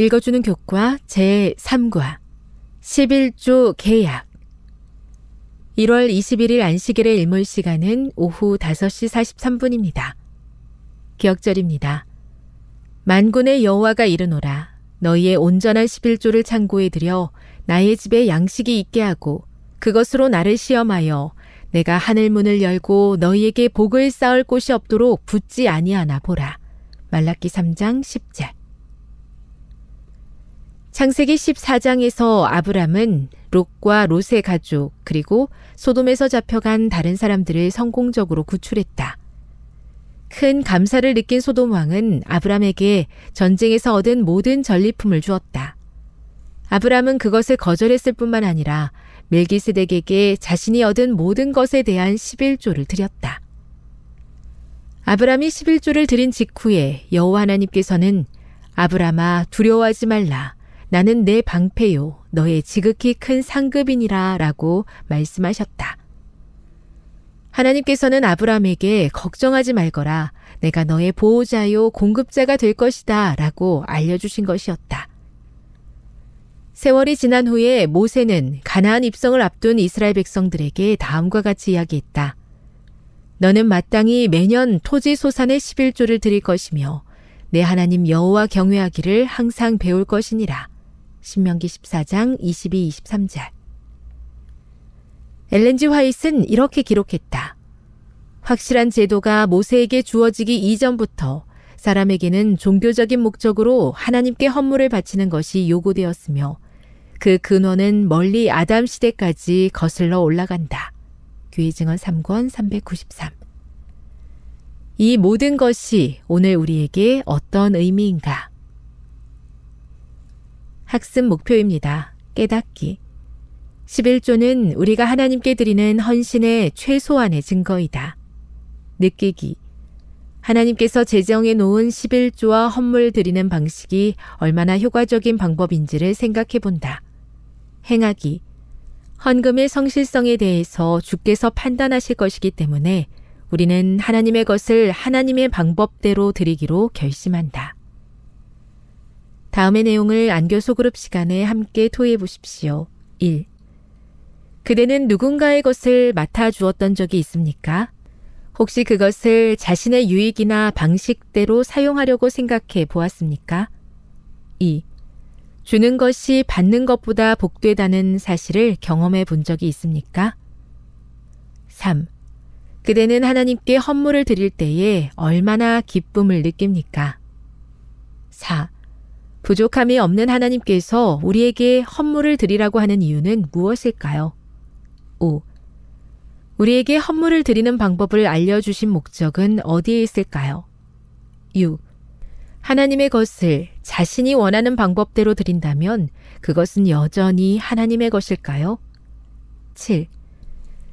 읽어주는 교과 제3과 11조 계약 1월 21일 안식일의 일몰 시간은 오후 5시 43분입니다. 기억절입니다. 만군의 여호와가 이르노라 너희의 온전한 11조를 창고에 들여 나의 집에 양식이 있게 하고 그것으로 나를 시험하여 내가 하늘 문을 열고 너희에게 복을 쌓을 곳이 없도록 붙지 아니하나 보라. 말라기 3장 10절 창세기 14장에서 아브람은 롯과 롯의 가족 그리고 소돔에서 잡혀간 다른 사람들을 성공적으로 구출했다. 큰 감사를 느낀 소돔 왕은 아브람에게 전쟁에서 얻은 모든 전리품을 주었다. 아브람은 그것을 거절했을 뿐만 아니라 멜기스덱에게 자신이 얻은 모든 것에 대한 11조를 드렸다. 아브람이 11조를 드린 직후에 여호와 하나님께서는 아브람아 두려워하지 말라. 나는 내 방패요, 너의 지극히 큰 상급이니라 라고 말씀하셨다. 하나님께서는 아브라함에게 걱정하지 말거라. 내가 너의 보호자요, 공급자가 될 것이다. 라고 알려주신 것이었다. 세월이 지난 후에 모세는 가나안 입성을 앞둔 이스라엘 백성들에게 다음과 같이 이야기했다. 너는 마땅히 매년 토지 소산의 11조를 드릴 것이며 내 하나님 여호와 경외하기를 항상 배울 것이니라. 신명기 14장 22, 23절. 엘렌지 화이트는 이렇게 기록했다. 확실한 제도가 모세에게 주어지기 이전부터 사람에게는 종교적인 목적으로 하나님께 헌물을 바치는 것이 요구되었으며 그 근원은 멀리 아담 시대까지 거슬러 올라간다. 교회 증언 3권 393. 이 모든 것이 오늘 우리에게 어떤 의미인가? 학습 목표입니다. 깨닫기. 11조는 우리가 하나님께 드리는 헌신의 최소한의 증거이다. 느끼기. 하나님께서 제정해 놓은 11조와 헌물 드리는 방식이 얼마나 효과적인 방법인지를 생각해 본다. 행하기. 헌금의 성실성에 대해서 주께서 판단하실 것이기 때문에 우리는 하나님의 것을 하나님의 방법대로 드리기로 결심한다. 다음의 내용을 안교 소 그룹 시간에 함께 토의해 보십시오. 1. 그대는 누군가의 것을 맡아 주었던 적이 있습니까? 혹시 그것을 자신의 유익이나 방식대로 사용하려고 생각해 보았습니까? 2. 주는 것이 받는 것보다 복되다는 사실을 경험해 본 적이 있습니까? 3. 그대는 하나님께 헌물을 드릴 때에 얼마나 기쁨을 느낍니까? 4. 부족함이 없는 하나님께서 우리에게 헌물을 드리라고 하는 이유는 무엇일까요? 5. 우리에게 헌물을 드리는 방법을 알려주신 목적은 어디에 있을까요? 6. 하나님의 것을 자신이 원하는 방법대로 드린다면 그것은 여전히 하나님의 것일까요? 7.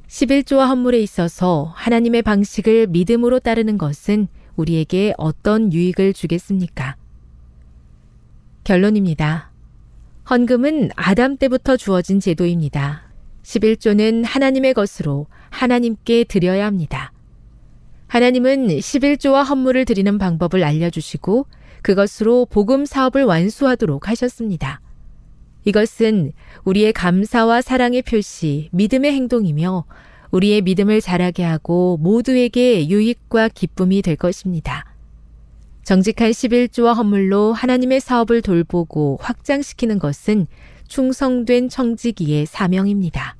11조와 헌물에 있어서 하나님의 방식을 믿음으로 따르는 것은 우리에게 어떤 유익을 주겠습니까? 결론입니다. 헌금은 아담 때부터 주어진 제도입니다. 11조는 하나님의 것으로 하나님께 드려야 합니다. 하나님은 11조와 헌물을 드리는 방법을 알려주시고 그것으로 복음 사업을 완수하도록 하셨습니다. 이것은 우리의 감사와 사랑의 표시, 믿음의 행동이며 우리의 믿음을 자라게 하고 모두에게 유익과 기쁨이 될 것입니다. 정직한 11조와 헌물로 하나님의 사업을 돌보고 확장시키는 것은 충성된 청지기의 사명입니다.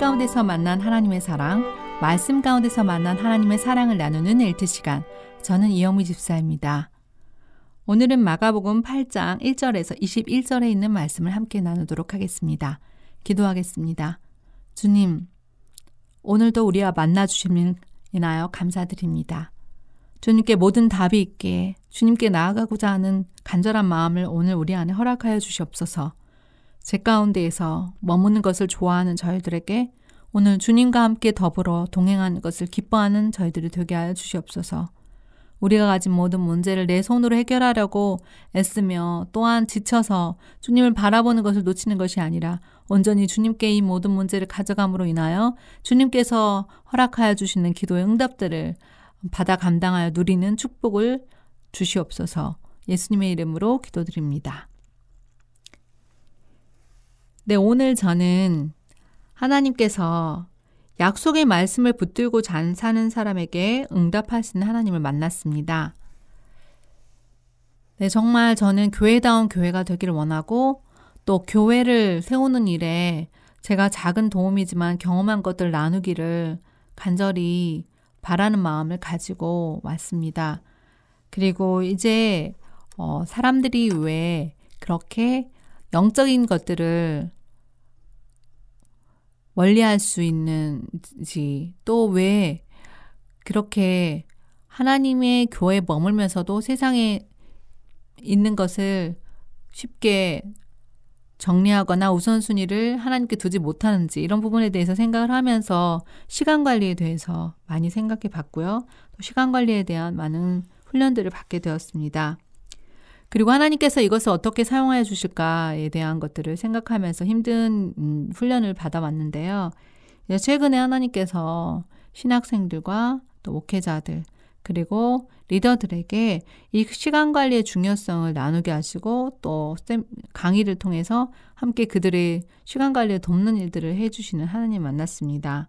가운데서 만난 하나님의 사랑, 말씀 가운데서 만난 하나님의 사랑을 나누는 엘트 시간. 저는 이영미 집사입니다. 오늘은 마가복음 8장 1절에서 21절에 있는 말씀을 함께 나누도록 하겠습니다. 기도하겠습니다. 주님, 오늘도 우리와 만나 주시면 인하여 감사드립니다. 주님께 모든 답이 있게 주님께 나아가고자 하는 간절한 마음을 오늘 우리 안에 허락하여 주시옵소서. 제 가운데에서 머무는 것을 좋아하는 저희들에게 오늘 주님과 함께 더불어 동행하는 것을 기뻐하는 저희들이 되게 하여 주시옵소서. 우리가 가진 모든 문제를 내 손으로 해결하려고 애쓰며 또한 지쳐서 주님을 바라보는 것을 놓치는 것이 아니라 온전히 주님께 이 모든 문제를 가져감으로 인하여 주님께서 허락하여 주시는 기도의 응답들을 받아 감당하여 누리는 축복을 주시옵소서 예수님의 이름으로 기도드립니다. 네, 오늘 저는 하나님께서 약속의 말씀을 붙들고 잔 사는 사람에게 응답하시는 하나님을 만났습니다. 네, 정말 저는 교회다운 교회가 되기를 원하고 또 교회를 세우는 일에 제가 작은 도움이지만 경험한 것들 나누기를 간절히 바라는 마음을 가지고 왔습니다. 그리고 이제 어, 사람들이 왜 그렇게 영적인 것들을 멀리할 수 있는지 또 왜 그렇게 하나님의 교회에 머물면서도 세상에 있는 것을 쉽게 정리하거나 우선순위를 하나님께 두지 못하는지 이런 부분에 대해서 생각을 하면서 시간 관리에 대해서 많이 생각해 봤고요. 또 시간 관리에 대한 많은 훈련들을 받게 되었습니다. 그리고 하나님께서 이것을 어떻게 사용하여 주실까에 대한 것들을 생각하면서 힘든 음, 훈련을 받아왔는데요. 최근에 하나님께서 신학생들과 또 목회자들 그리고 리더들에게 이 시간 관리의 중요성을 나누게 하시고 또 강의를 통해서 함께 그들의 시간 관리를 돕는 일들을 해주시는 하나님 만났습니다.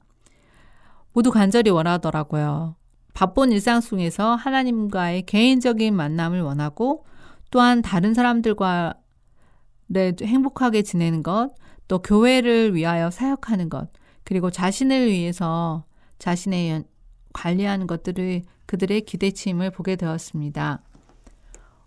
모두 간절히 원하더라고요. 바쁜 일상 속에서 하나님과의 개인적인 만남을 원하고 또한 다른 사람들과 네, 행복하게 지내는 것, 또 교회를 위하여 사역하는 것, 그리고 자신을 위해서 자신의 관리하는 것들을 그들의 기대치임을 보게 되었습니다.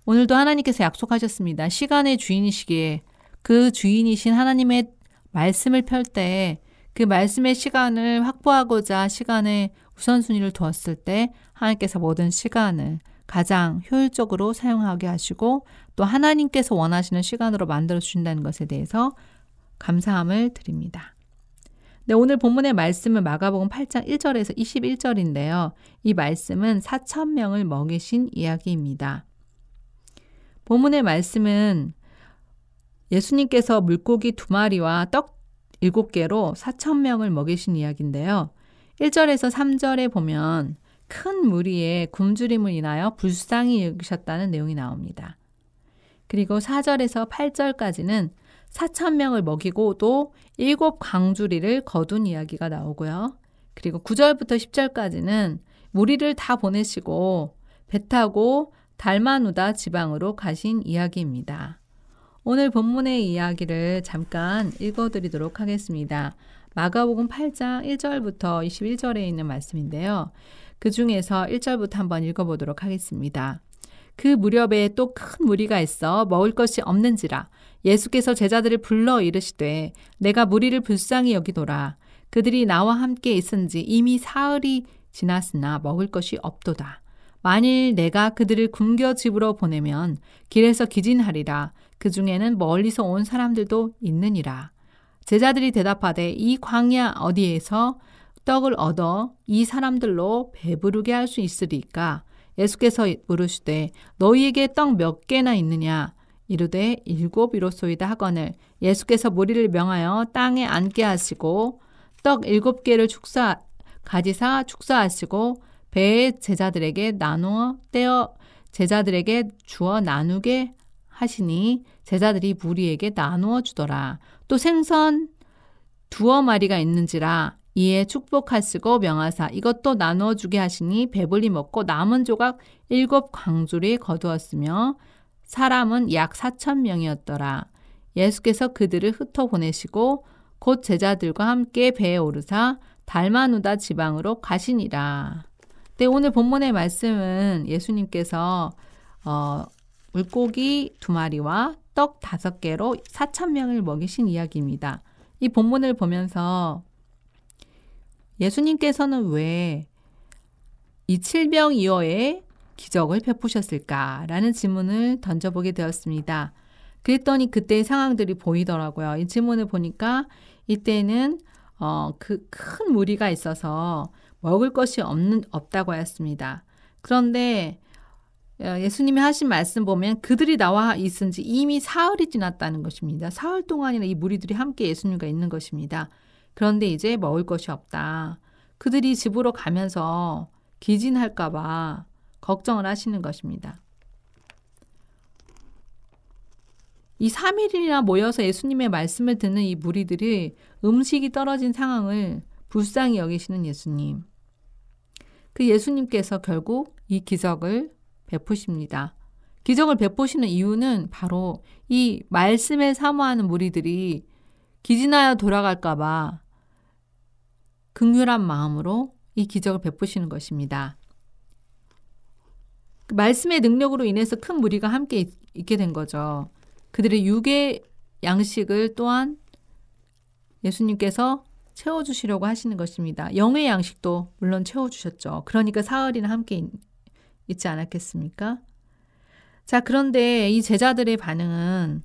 오늘도 하나님께서 약속하셨습니다. 시간의 주인이시기에 그 주인이신 하나님의 말씀을 펼때그 말씀의 시간을 확보하고자 시간의 우선순위를 두었을 때 하나님께서 모든 시간을 가장 효율적으로 사용하게 하시고 또 하나님께서 원하시는 시간으로 만들어 주신다는 것에 대해서 감사함을 드립니다. 네, 오늘 본문의 말씀은 마가복음 8장 1절에서 21절인데요. 이 말씀은 4천 명을 먹이신 이야기입니다. 본문의 말씀은 예수님께서 물고기 두 마리와 떡 일곱 개로 4천 명을 먹이신 이야기인데요. 1절에서 3절에 보면 큰 무리에 굶주림을 인하여 불쌍히 여기셨다는 내용이 나옵니다. 그리고 4절에서 8절까지는 4천 명을 먹이고도 일곱 광주리를 거둔 이야기가 나오고요. 그리고 9절부터 10절까지는 무리를 다 보내시고 배 타고 달마누다 지방으로 가신 이야기입니다. 오늘 본문의 이야기를 잠깐 읽어드리도록 하겠습니다. 마가복음 8장 1절부터 21절에 있는 말씀인데요. 그 중에서 1절부터 한번 읽어보도록 하겠습니다. 그 무렵에 또 큰 무리가 있어 먹을 것이 없는지라 예수께서 제자들을 불러 이르시되 내가 무리를 불쌍히 여기노라 그들이 나와 함께 있은지 이미 사흘이 지났으나 먹을 것이 없도다. 만일 내가 그들을 굶겨 집으로 보내면 길에서 기진하리라. 그 중에는 멀리서 온 사람들도 있느니라. 제자들이 대답하되 이 광야 어디에서 떡을 얻어 이 사람들로 배부르게 할 수 있으리까? 예수께서 물으시되 너희에게 떡 몇 개나 있느냐? 이르되 일곱이로소이다 하거늘 예수께서 무리를 명하여 땅에 앉게 하시고 떡 일곱 개를 축사 가지사 축사하시고 배의 제자들에게 나누어 떼어 제자들에게 주어 나누게 하시니 제자들이 무리에게 나누어 주더라. 또 생선 두어 마리가 있는지라 이에 축복하시고 명하사 이것도 나누어 주게 하시니 배불리 먹고 남은 조각 일곱 광주리 거두었으며 사람은 약 사천 명이었더라. 예수께서 그들을 흩어 보내시고 곧 제자들과 함께 배에 오르사 달마누다 지방으로 가시니라. 네, 오늘 본문의 말씀은 예수님께서 어, 물고기 두 마리와 떡 다섯 개로 사천 명을 먹이신 이야기입니다. 이 본문을 보면서 예수님께서는 왜 이 칠병이어의 기적을 베푸셨을까라는 질문을 던져보게 되었습니다. 그랬더니 그때의 상황들이 보이더라고요. 이 질문을 보니까 이때는 어, 그 큰 무리가 있어서 먹을 것이 없는, 없다고 하였습니다. 그런데 어, 예수님이 하신 말씀 보면 그들이 나와 있은 지 이미 사흘이 지났다는 것입니다. 사흘 동안이나 이 무리들이 함께 예수님과 있는 것입니다. 그런데 이제 먹을 것이 없다. 그들이 집으로 가면서 기진할까봐 걱정을 하시는 것입니다. 이 3일이나 모여서 예수님의 말씀을 듣는 이 무리들이 음식이 떨어진 상황을 불쌍히 여기시는 예수님. 그 예수님께서 결국 이 기적을 베푸십니다. 기적을 베푸시는 이유는 바로 이 말씀에 사모하는 무리들이 기진하여 돌아갈까봐 극률한 마음으로 이 기적을 베푸시는 것입니다. 그 말씀의 능력으로 인해서 큰 무리가 함께 있게 된 거죠. 그들의 육의 양식을 또한 예수님께서 채워주시려고 하시는 것입니다. 영의 양식도 물론 채워주셨죠. 그러니까 사흘이나 함께 있, 있지 않았겠습니까? 자, 그런데 이 제자들의 반응은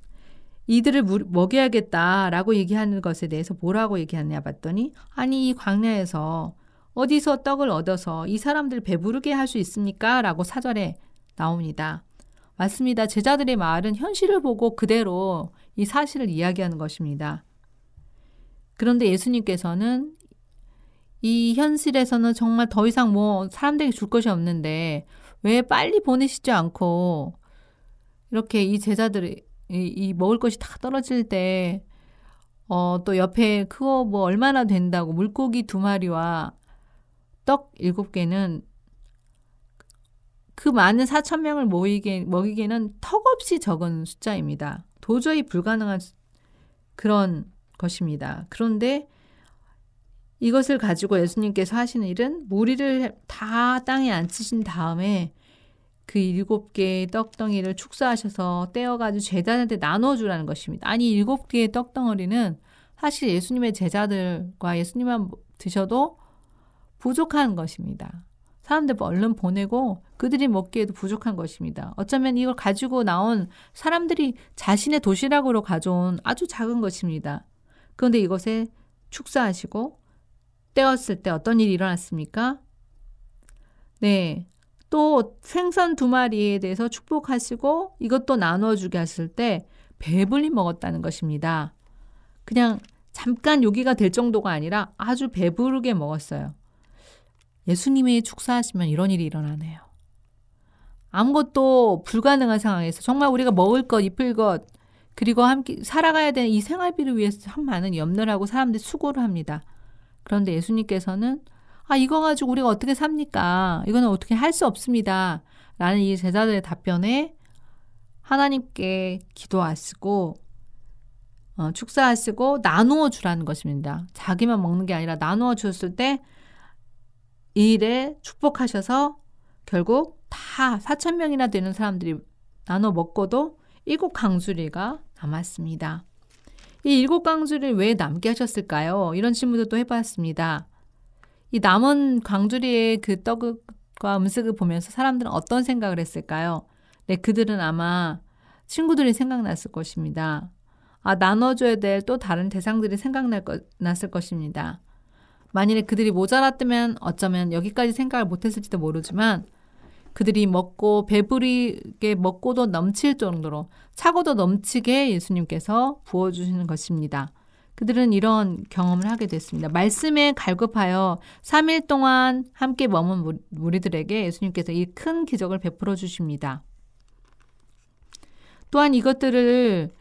이들을 먹여야겠다라고 얘기하는 것에 대해서 뭐라고 얘기하냐 봤더니 아니 이 광야에서 어디서 떡을 얻어서 이 사람들 배부르게 할 수 있습니까? 라고 사절에 나옵니다. 맞습니다. 제자들의 말은 현실을 보고 그대로 이 사실을 이야기하는 것입니다. 그런데 예수님께서는 이 현실에서는 정말 더 이상 뭐 사람들에게 줄 것이 없는데 왜 빨리 보내시지 않고 이렇게 이 제자들이 이, 이 먹을 것이 다 떨어질 때 어, 또 옆에 그거 뭐 얼마나 된다고 물고기 두 마리와 떡 일곱 개는 그 많은 4천 명을 모이게, 먹이기에는 턱없이 적은 숫자입니다. 도저히 불가능한 그런 것입니다. 그런데 이것을 가지고 예수님께서 하시는 일은 무리를 다 땅에 앉히신 다음에 그 일곱 개의 떡덩이를 축사하셔서 떼어가지고 제자한테 나눠주라는 것입니다. 아니, 일곱 개의 떡덩어리는 사실 예수님의 제자들과 예수님만 드셔도 부족한 것입니다. 사람들 얼른 보내고 그들이 먹기에도 부족한 것입니다. 어쩌면 이걸 가지고 나온 사람들이 자신의 도시락으로 가져온 아주 작은 것입니다. 그런데 이것에 축사하시고 떼었을 때 어떤 일이 일어났습니까? 네. 또 생선 두 마리에 대해서 축복하시고 이것도 나눠주게 하실 때 배불리 먹었다는 것입니다. 그냥 잠깐 요기가 될 정도가 아니라 아주 배부르게 먹었어요. 예수님이 축사하시면 이런 일이 일어나네요. 아무것도 불가능한 상황에서 정말 우리가 먹을 것, 입을 것, 그리고 함께 살아가야 되는 이 생활비를 위해서 참 많은 염려를 하고 사람들이 수고를 합니다. 그런데 예수님께서는 아, 이거 가지고 우리가 어떻게 삽니까? 이거는 어떻게 할 수 없습니다. 라는 이 제자들의 답변에 하나님께 기도하시고 어, 축사하시고 나누어 주라는 것입니다. 자기만 먹는 게 아니라 나누어 주었을 때 이 일에 축복하셔서 결국 다 4천 명이나 되는 사람들이 나눠 먹고도 일곱 강주리가 남았습니다. 이 일곱 강주리를 왜 남게 하셨을까요? 이런 질문도 또 해봤습니다. 이 남은 광주리의 그 떡과 음식을 보면서 사람들은 어떤 생각을 했을까요? 네, 그들은 아마 친구들이 생각났을 것입니다. 아, 나눠줘야 될 또 다른 대상들이 생각날 것, 났을 것입니다. 만일에 그들이 모자랐다면 어쩌면 여기까지 생각을 못했을지도 모르지만 그들이 먹고 배부리게 먹고도 넘칠 정도로 차고도 넘치게 예수님께서 부어주시는 것입니다. 그들은 이런 경험을 하게 됐습니다. 말씀에 갈급하여 3일 동안 함께 머문 무리들에게 예수님께서 이 큰 기적을 베풀어 주십니다. 또한 이것들을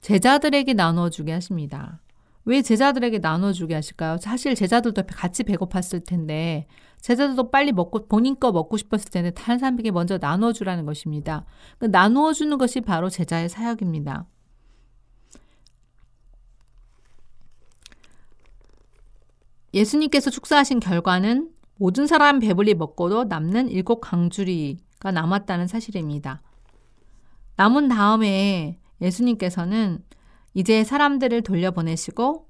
제자들에게 나눠 주게 하십니다. 왜 제자들에게 나눠 주게 하실까요? 사실 제자들도 같이 배고팠을 텐데 제자들도 빨리 먹고 본인 거 먹고 싶었을 텐데 다른 사람에게 먼저 나눠 주라는 것입니다. 그 나누어 주는 것이 바로 제자의 사역입니다. 예수님께서 축사하신 결과는 모든 사람 배불리 먹고도 남는 일곱 강주리가 남았다는 사실입니다. 남은 다음에 예수님께서는 이제 사람들을 돌려보내시고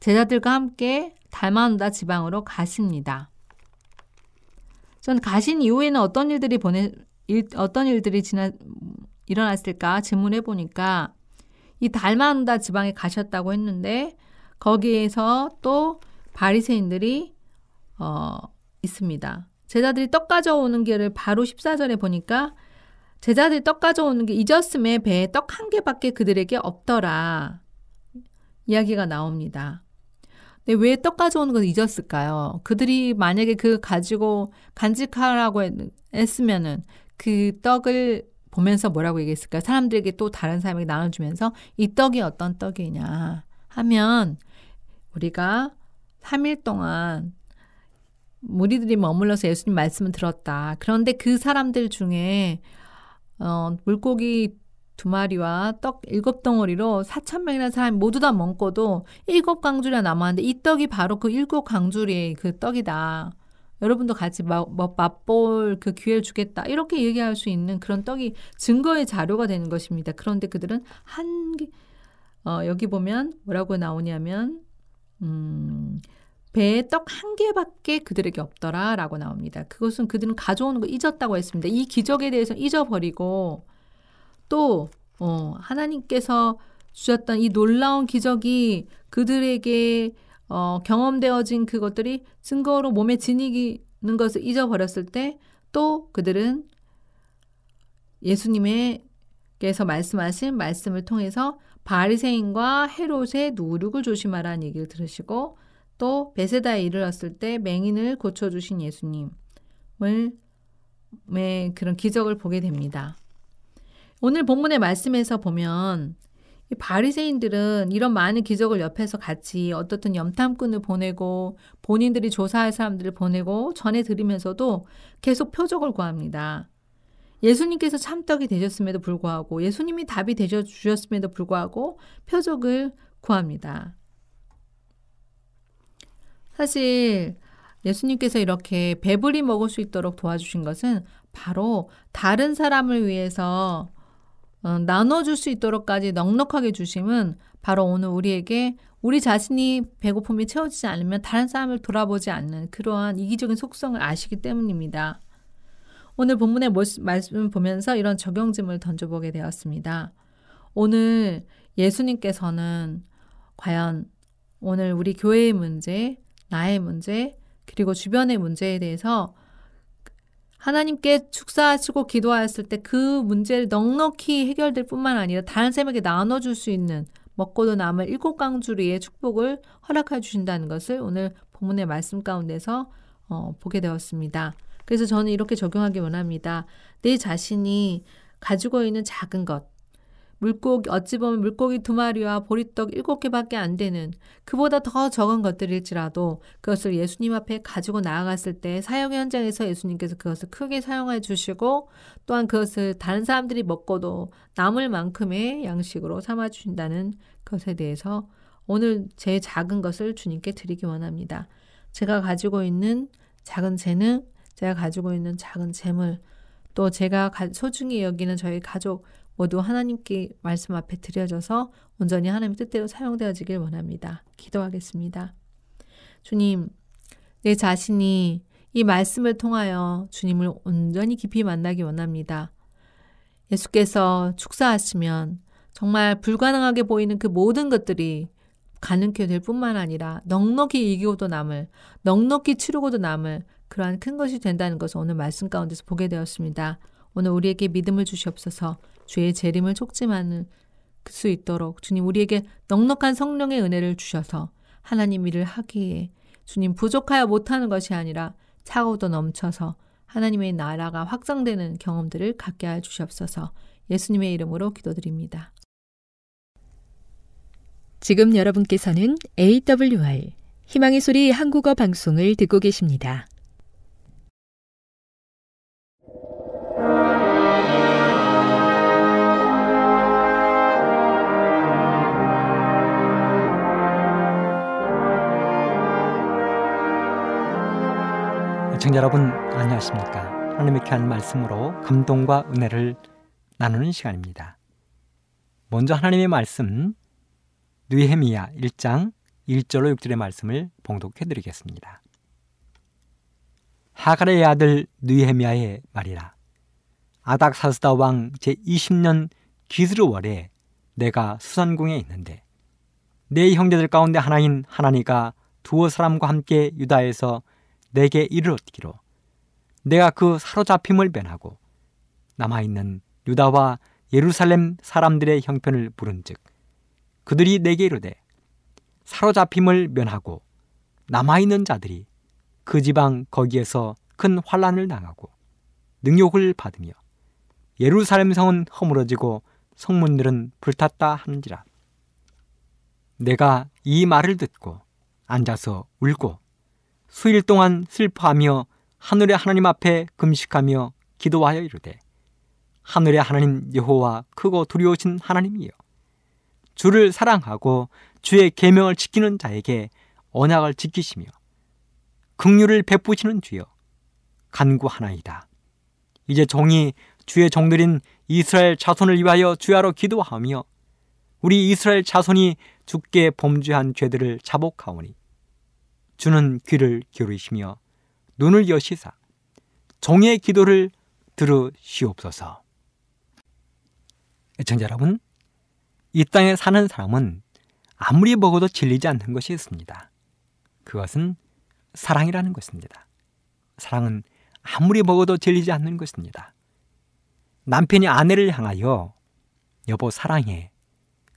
제자들과 함께 달마누다 지방으로 가십니다. 전 가신 이후에는 어떤 일들이 보내 일, 어떤 일들이 지나 일어났을까 질문해 보니까 이 달마누다 지방에 가셨다고 했는데 거기에서 또 바리새인들이 어, 있습니다. 제자들이 떡 가져오는 길을 바로 14절에 보니까 제자들이 떡 가져오는 게 잊었음에 배에 떡 한 개밖에 그들에게 없더라. 이야기가 나옵니다. 근데 왜 떡 가져오는 걸 잊었을까요? 그들이 만약에 그 가지고 간직하라고 했으면은 그 떡을 보면서 뭐라고 얘기했을까요? 사람들에게 또 다른 사람에게 나눠주면서 이 떡이 어떤 떡이냐 하면 우리가 3일 동안 무리들이 머물러서 예수님 말씀을 들었다. 그런데 그 사람들 중에 어, 물고기 두 마리와 떡 일곱 덩어리로 4천 명이라는 사람이 모두 다 먹고도 일곱 강주리가 남았는데 이 떡이 바로 그 일곱 강주리의 그 떡이다. 여러분도 같이 막, 뭐 맛볼 그 기회를 주겠다. 이렇게 얘기할 수 있는 그런 떡이 증거의 자료가 되는 것입니다. 그런데 그들은 한, 어, 여기 보면 뭐라고 나오냐면, 음, 배에 떡 한 개밖에 그들에게 없더라 라고 나옵니다. 그것은 그들은 가져오는 거 잊었다고 했습니다. 이 기적에 대해서 잊어버리고 또 어, 하나님께서 주셨던 이 놀라운 기적이 그들에게 어, 경험되어진 그것들이 증거로 몸에 지니는 것을 잊어버렸을 때 또 그들은 예수님께서 말씀하신 말씀을 통해서 바리새인과 헤롯의 누룩을 조심하라는 얘기를 들으시고 또 베세다에 이르렀을 때 맹인을 고쳐주신 예수님을 그런 기적을 보게 됩니다. 오늘 본문의 말씀에서 보면 이 바리새인들은 이런 많은 기적을 옆에서 같이 어떻든 염탐꾼을 보내고 본인들이 조사할 사람들을 보내고 전해 드리면서도 계속 표적을 구합니다. 예수님께서 참떡이 되셨음에도 불구하고 예수님이 답이 되셔 주셨음에도 불구하고 표적을 구합니다. 사실 예수님께서 이렇게 배불리 먹을 수 있도록 도와주신 것은 바로 다른 사람을 위해서 어, 나눠줄 수 있도록까지 넉넉하게 주심은 바로 오늘 우리에게 우리 자신이 배고픔이 채워지지 않으면 다른 사람을 돌아보지 않는 그러한 이기적인 속성을 아시기 때문입니다. 오늘 본문의 말씀을 보면서 이런 적용점을 던져보게 되었습니다. 오늘 예수님께서는 과연 오늘 우리 교회의 문제, 나의 문제, 그리고 주변의 문제에 대해서 하나님께 축사하시고 기도하였을 때 그 문제를 넉넉히 해결될 뿐만 아니라 다른 사람에게 나눠줄 수 있는 먹고도 남을 일곱 강주리의 축복을 허락해 주신다는 것을 오늘 본문의 말씀 가운데서 어, 보게 되었습니다. 그래서 저는 이렇게 적용하기 원합니다. 내 자신이 가지고 있는 작은 것, 물고기 어찌 보면 물고기 두 마리와 보리떡 일곱 개밖에 안 되는 그보다 더 적은 것들일지라도 그것을 예수님 앞에 가지고 나아갔을 때 사용 현장에서 예수님께서 그것을 크게 사용해 주시고 또한 그것을 다른 사람들이 먹고도 남을 만큼의 양식으로 삼아 주신다는 것에 대해서 오늘 제 작은 것을 주님께 드리기 원합니다. 제가 가지고 있는 작은 재능, 제가 가지고 있는 작은 재물, 또 제가 소중히 여기는 저희 가족 모두 하나님께 말씀 앞에 드려져서 온전히 하나님 뜻대로 사용되어지길 원합니다. 기도하겠습니다. 주님, 내 자신이 이 말씀을 통하여 주님을 온전히 깊이 만나기 원합니다. 예수께서 축사하시면 정말 불가능하게 보이는 그 모든 것들이 가능케 될 뿐만 아니라 넉넉히 이기고도 남을, 넉넉히 치르고도 남을 그러한 큰 것이 된다는 것을 오늘 말씀 가운데서 보게 되었습니다. 오늘 우리에게 믿음을 주시옵소서 죄의 재림을 촉지하는 수 있도록 주님 우리에게 넉넉한 성령의 은혜를 주셔서 하나님 일을 하기에 주님 부족하여 못하는 것이 아니라 차고도 넘쳐서 하나님의 나라가 확장되는 경험들을 갖게 하여 주시옵소서 예수님의 이름으로 기도드립니다. 지금 여러분께서는 AWR 희망의 소리 한국어 방송을 듣고 계십니다. 시청자 여러분 안녕하십니까? 하나님의 귀한 말씀으로 감동과 은혜를 나누는 시간입니다. 먼저 하나님의 말씀 느헤미야 1장 1절로 6절의 말씀을 봉독해 드리겠습니다. 하갈의 아들 느헤미야의 말이라 아닥사스다 왕 제20년 기스르월에 내가 수산궁에 있는데 내 형제들 가운데 하나인 하나니가 두어 사람과 함께 유다에서 내게 이르렀기로 내가 그 사로잡힘을 변하고 남아있는 유다와 예루살렘 사람들의 형편을 부른즉 그들이 내게 이르되 사로잡힘을 면하고 남아있는 자들이 그 지방 거기에서 큰 환란을 당하고 능욕을 받으며 예루살렘 성은 허물어지고 성문들은 불탔다 하는지라. 내가 이 말을 듣고 앉아서 울고 수일 동안 슬퍼하며 하늘의 하나님 앞에 금식하며 기도하여 이르되 하늘의 하나님 여호와 크고 두려우신 하나님이여 주를 사랑하고 주의 계명을 지키는 자에게 언약을 지키시며 긍휼을 베푸시는 주여 간구하나이다. 이제 종이 주의 종들인 이스라엘 자손을 위하여 주야로 기도하며 우리 이스라엘 자손이 죽게 범죄한 죄들을 자복하오니 주는 귀를 기울이시며 눈을 여시사 종의 기도를 들으시옵소서. 애청자 여러분, 이 땅에 사는 사람은 아무리 먹어도 질리지 않는 것이 있습니다. 그것은 사랑이라는 것입니다. 사랑은 아무리 먹어도 질리지 않는 것입니다. 남편이 아내를 향하여 여보 사랑해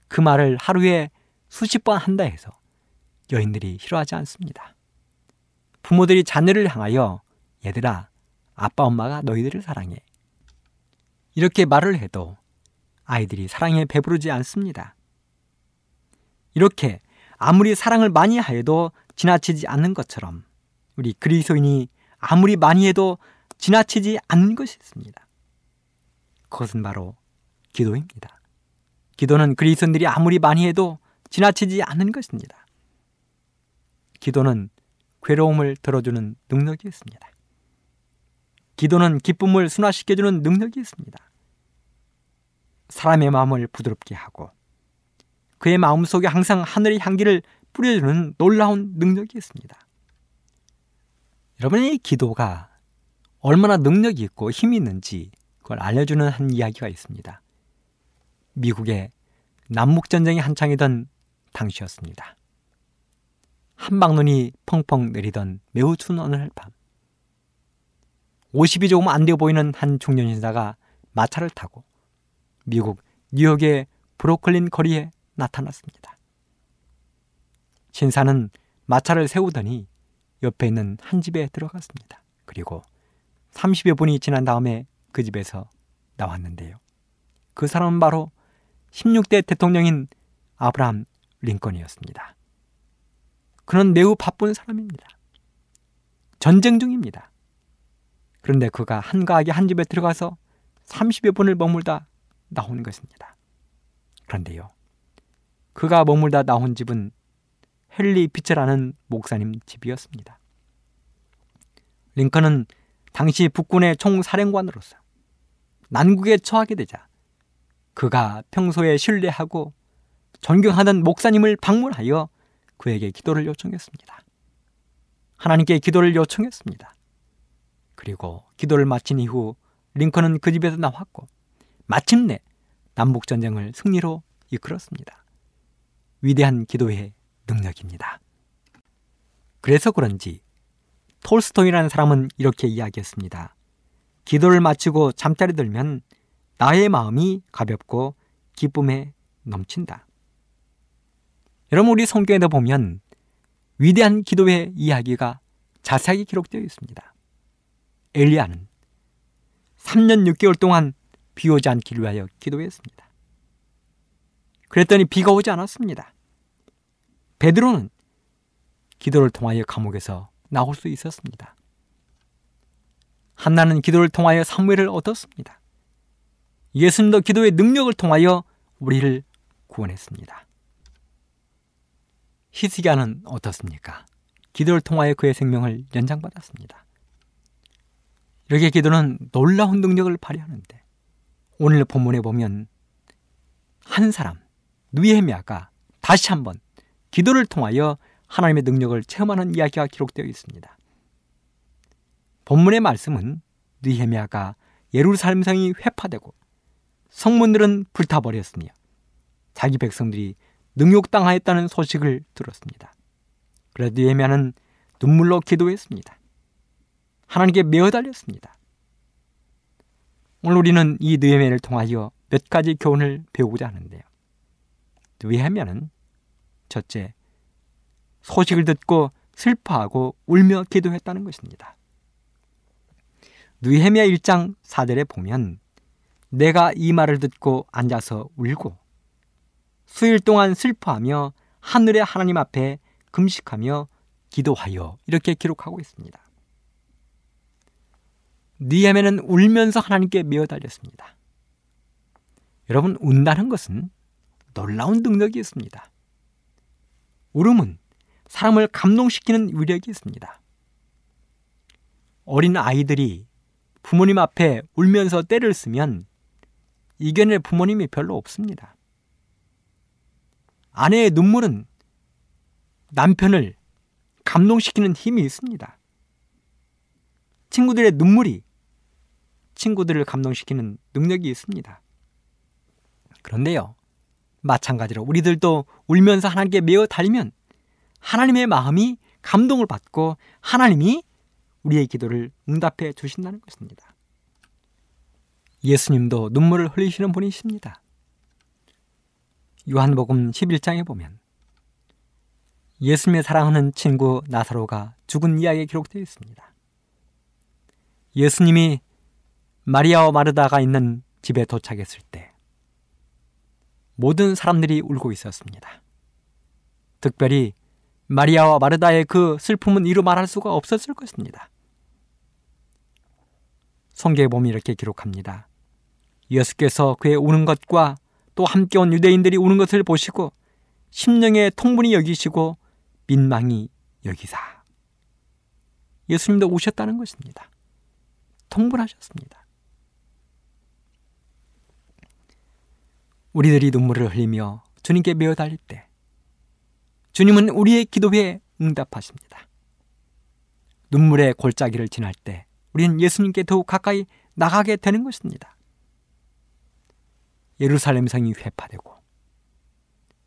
그 말을 하루에 수십 번 한다 해서 여인들이 싫어하지 않습니다. 부모들이 자녀를 향하여 얘들아, 아빠 엄마가 너희들을 사랑해. 이렇게 말을 해도 아이들이 사랑에 배부르지 않습니다. 이렇게 아무리 사랑을 많이 하여도 지나치지 않는 것처럼 우리 그리스도인이 아무리 많이 해도 지나치지 않는 것이 있습니다. 그것은 바로 기도입니다. 기도는 그리스도인들이 아무리 많이 해도 지나치지 않는 것입니다. 기도는 괴로움을 들어주는 능력이 있습니다. 기도는 기쁨을 순화시켜주는 능력이 있습니다. 사람의 마음을 부드럽게 하고 그의 마음 속에 항상 하늘의 향기를 뿌려주는 놀라운 능력이 있습니다. 여러분의 기도가 얼마나 능력이 있고 힘이 있는지 그걸 알려주는 한 이야기가 있습니다. 미국의 남북전쟁이 한창이던 당시였습니다. 한방눈이 펑펑 내리던 매우 추운 어느 날 밤. 50이 조금 안 되어 보이는 한 중년 신사가 마차를 타고 미국 뉴욕의 브로클린 거리에 나타났습니다. 신사는 마차를 세우더니 옆에 있는 한 집에 들어갔습니다. 그리고 30여 분이 지난 다음에 그 집에서 나왔는데요. 그 사람은 바로 16대 대통령인 아브라함 링컨이었습니다. 그는 매우 바쁜 사람입니다. 전쟁 중입니다. 그런데 그가 한가하게 한 집에 들어가서 30여 분을 머물다 나오는 것입니다. 그런데요. 그가 머물다 나온 집은 헨리 피처라는 목사님 집이었습니다. 링컨은 당시 북군의 총사령관으로서 난국에 처하게 되자 그가 평소에 신뢰하고 존경하던 목사님을 방문하여 그에게 기도를 요청했습니다. 하나님께 기도를 요청했습니다. 그리고 기도를 마친 이후 링컨은 그 집에서 나왔고 마침내 남북전쟁을 승리로 이끌었습니다. 위대한 기도의 능력입니다. 그래서 그런지 톨스토이라는 사람은 이렇게 이야기했습니다. 기도를 마치고 잠자리 들면 나의 마음이 가볍고 기쁨에 넘친다. 여러분 우리 성경에도 보면 위대한 기도의 이야기가 자세하게 기록되어 있습니다. 엘리야는 3년 6개월 동안 비 오지 않기를 위하여 기도했습니다. 그랬더니 비가 오지 않았습니다. 베드로는 기도를 통하여 감옥에서 나올 수 있었습니다. 한나는 기도를 통하여 사무엘을 얻었습니다. 예수님도 기도의 능력을 통하여 우리를 구원했습니다. 히스기야는 어떻습니까? 기도를 통하여 그의 생명을 연장받았습니다. 이렇게 기도는 놀라운 능력을 발휘하는데 오늘 본문에 보면 한 사람 누에미아가 다시 한번 기도를 통하여 하나님의 능력을 체험하는 이야기가 기록되어 있습니다. 본문의 말씀은 느헤미야가 예루살렘 성이 회파되고 성문들은 불타버렸으며 자기 백성들이 능욕당하였다는 소식을 들었습니다. 그래도 느헤미야는 눈물로 기도했습니다. 하나님께 메어 달렸습니다. 오늘 우리는 이 느헤미야를 통하여 몇 가지 교훈을 배우고자 하는데요. 느헤미야는 첫째, 소식을 듣고 슬퍼하고 울며 기도했다는 것입니다. 느헤미야 1장 4절에 보면 내가 이 말을 듣고 앉아서 울고 수일 동안 슬퍼하며 하늘의 하나님 앞에 금식하며 기도하여 이렇게 기록하고 있습니다. 니에메는 울면서 하나님께 메어 달렸습니다. 여러분 운다는 것은 놀라운 능력이 있습니다. 울음은 사람을 감동시키는 위력이 있습니다. 어린 아이들이 부모님 앞에 울면서 때를 쓰면 이겨낼 부모님이 별로 없습니다. 아내의 눈물은 남편을 감동시키는 힘이 있습니다. 친구들의 눈물이 친구들을 감동시키는 능력이 있습니다. 그런데요, 마찬가지로 우리들도 울면서 하나님께 매어 달리면 하나님의 마음이 감동을 받고 하나님이 우리의 기도를 응답해 주신다는 것입니다. 예수님도 눈물을 흘리시는 분이십니다. 요한복음 11장에 보면 예수님의 사랑하는 친구 나사로가 죽은 이야기가 기록되어 있습니다. 예수님이 마리아와 마르다가 있는 집에 도착했을 때 모든 사람들이 울고 있었습니다. 특별히 마리아와 마르다의 그 슬픔은 이루 말할 수가 없었을 것입니다. 성경에 보면 이렇게 기록합니다. 예수께서 그의 우는 것과 또 함께 온 유대인들이 우는 것을 보시고 심령의 통분이 여기시고 민망히 여기사. 예수님도 우셨다는 것입니다. 통분하셨습니다. 우리들이 눈물을 흘리며 주님께 메어 달릴 때 주님은 우리의 기도에 응답하십니다. 눈물의 골짜기를 지날 때 우리는 예수님께 더욱 가까이 나가게 되는 것입니다. 예루살렘 성이 회파되고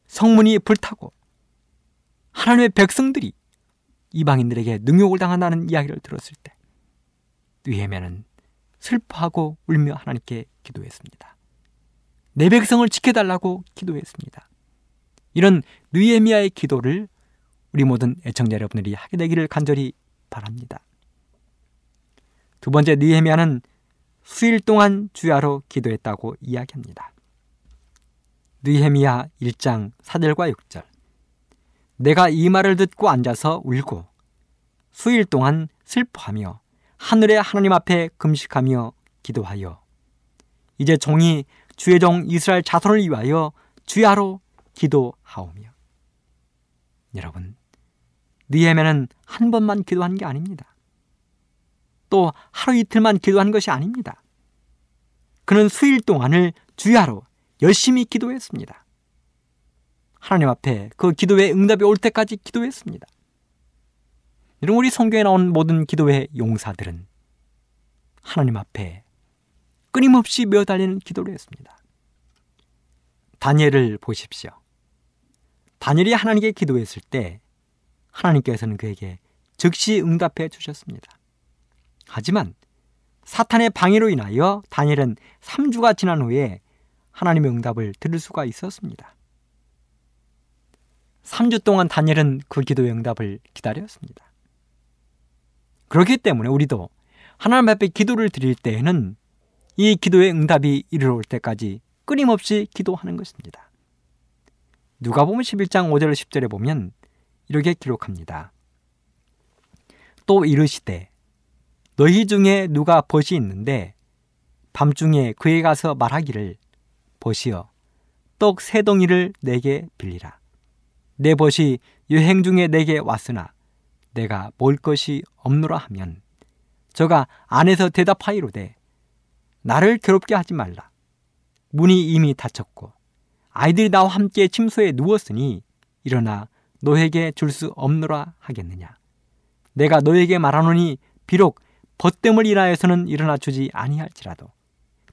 성문이 불타고 하나님의 백성들이 이방인들에게 능욕을 당한다는 이야기를 들었을 때 느헤미야는 슬퍼하고 울며 하나님께 기도했습니다. 내 백성을 지켜달라고 기도했습니다. 이런 느헤미야의 기도를 우리 모든 애청자 여러분들이 하게 되기를 간절히 바랍니다. 두 번째 느헤미야는 수일 동안 주야로 기도했다고 이야기합니다. 느헤미야 1장 4절과 6절 내가 이 말을 듣고 앉아서 울고 수일 동안 슬퍼하며 하늘의 하나님 앞에 금식하며 기도하여 이제 종이 주의 종 이스라엘 자손을 위하여 주야로 기도하오며 여러분 느헤미야는 한 번만 기도한 게 아닙니다. 또 하루 이틀만 기도한 것이 아닙니다. 그는 수일 동안을 주야로 열심히 기도했습니다. 하나님 앞에 그 기도의 응답이 올 때까지 기도했습니다. 이런 우리 성경에 나온 모든 기도의 용사들은 하나님 앞에 끊임없이 매달리는 기도를 했습니다. 다니엘을 보십시오. 다니엘이 하나님께 기도했을 때 하나님께서는 그에게 즉시 응답해 주셨습니다. 하지만 사탄의 방해로 인하여 다니엘은 3주가 지난 후에 하나님의 응답을 들을 수가 있었습니다. 3주 동안 다니엘은 그 기도의 응답을 기다렸습니다. 그렇기 때문에 우리도 하나님 앞에 기도를 드릴 때에는 이 기도의 응답이 이르러 올 때까지 끊임없이 기도하는 것입니다. 누가 보면 11장 5절 10절에 보면 이렇게 기록합니다. 또 이르시되 너희 중에 누가 벗이 있는데 밤중에 그에 가서 말하기를 벗이여 떡세 덩이를 내게 빌리라. 내 벗이 여행 중에 내게 왔으나 내가 먹을 것이 없노라 하면 저가 안에서 대답하이로되 나를 괴롭게 하지 말라. 문이 이미 닫혔고 아이들이 나와 함께 침소에 누웠으니 일어나 너에게 줄 수 없노라 하겠느냐. 내가 너에게 말하노니 비록 벗됨을 인하여서는 일어나 주지 아니할지라도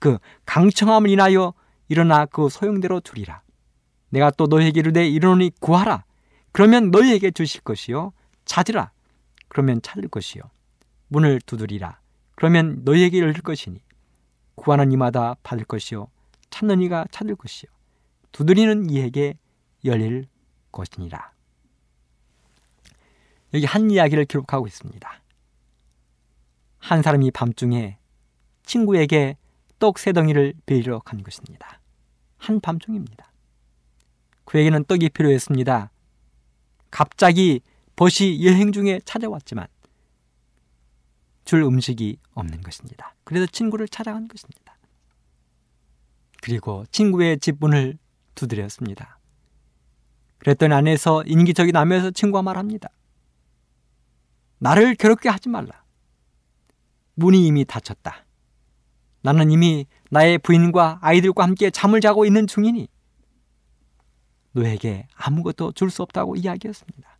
그 강청함을 인하여 일어나 그 소용대로 주리라. 내가 또 너에게 이르되 이르노니 구하라. 그러면 너희에게 주실 것이요 찾으라. 그러면 찾을 것이요 문을 두드리라. 그러면 너희에게 열릴 것이니 구하는 이마다 받을 것이요 찾는 이가 찾을 것이요 두드리는 이에게 열릴 것이니라. 여기 한 이야기를 기록하고 있습니다. 한 사람이 밤중에 친구에게 떡 세 덩이를 빌리러 간 것입니다. 한 밤중입니다. 그에게는 떡이 필요했습니다. 갑자기 벗이 여행 중에 찾아왔지만 줄 음식이 없는 것입니다. 그래서 친구를 찾아간 것입니다. 그리고 친구의 집 문을 두드렸습니다. 그랬더니 안에서 인기적인 나면서 친구가 말합니다. 나를 괴롭게 하지 말라. 문이 이미 닫혔다. 나는 이미 나의 부인과 아이들과 함께 잠을 자고 있는 중이니 너에게 아무것도 줄 수 없다고 이야기했습니다.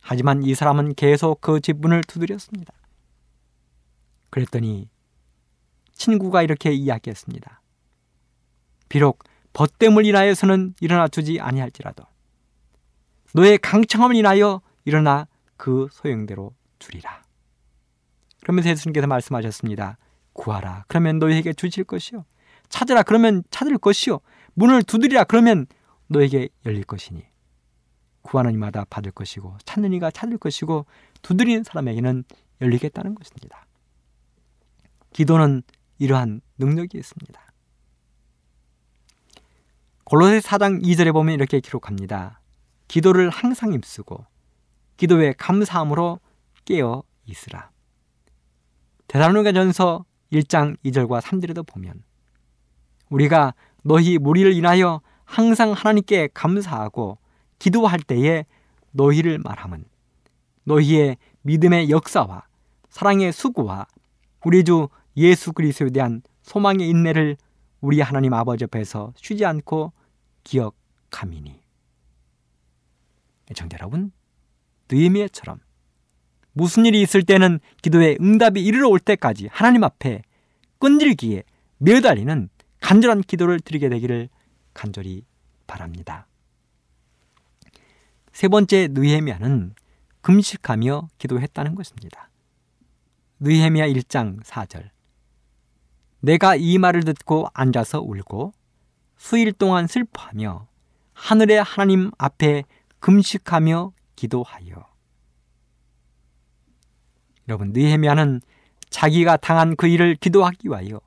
하지만 이 사람은 계속 그 집 문을 두드렸습니다. 그랬더니 친구가 이렇게 이야기했습니다. 비록 벗됨을 인하여서는 일어나 주지 아니할지라도 너의 강청함을 인하여 일어나 그 소용대로 주리라. 그러면서 예수님께서 말씀하셨습니다. 구하라. 그러면 너희에게 주실 것이요. 찾으라. 그러면 찾을 것이요. 문을 두드리라. 그러면 너에게 열릴 것이니. 구하는 이마다 받을 것이고 찾는 이가 찾을 것이고 두드리는 사람에게는 열리겠다는 것입니다. 기도는 이러한 능력이 있습니다. 골로새 4장 2절에 보면 이렇게 기록합니다. 기도를 항상 힘쓰고 기도에 감사함으로 깨어 있으라. 대사로니가 전서 1장 2절과 3절에도 보면 우리가 너희 무리를 인하여 항상 하나님께 감사하고 기도할 때에 너희를 말함은 너희의 믿음의 역사와 사랑의 수고와 우리 주 예수 그리스도에 대한 소망의 인내를 우리 하나님 아버지 앞에서 쉬지 않고 기억함이니. 애청자 여러분, 느헤미야처럼 무슨 일이 있을 때는 기도의 응답이 이르러 올 때까지 하나님 앞에 끈질기게 매달리는 간절한 기도를 드리게 되기를 간절히 바랍니다. 세 번째 느헤미야는 금식하며 기도했다는 것입니다. 느헤미야 1장 4절 내가 이 말을 듣고 앉아서 울고 수일 동안 슬퍼하며 하늘의 하나님 앞에 금식하며 기도하여 여러분 느헤미야는 자기가 당한 그 일을 기도하기 위하여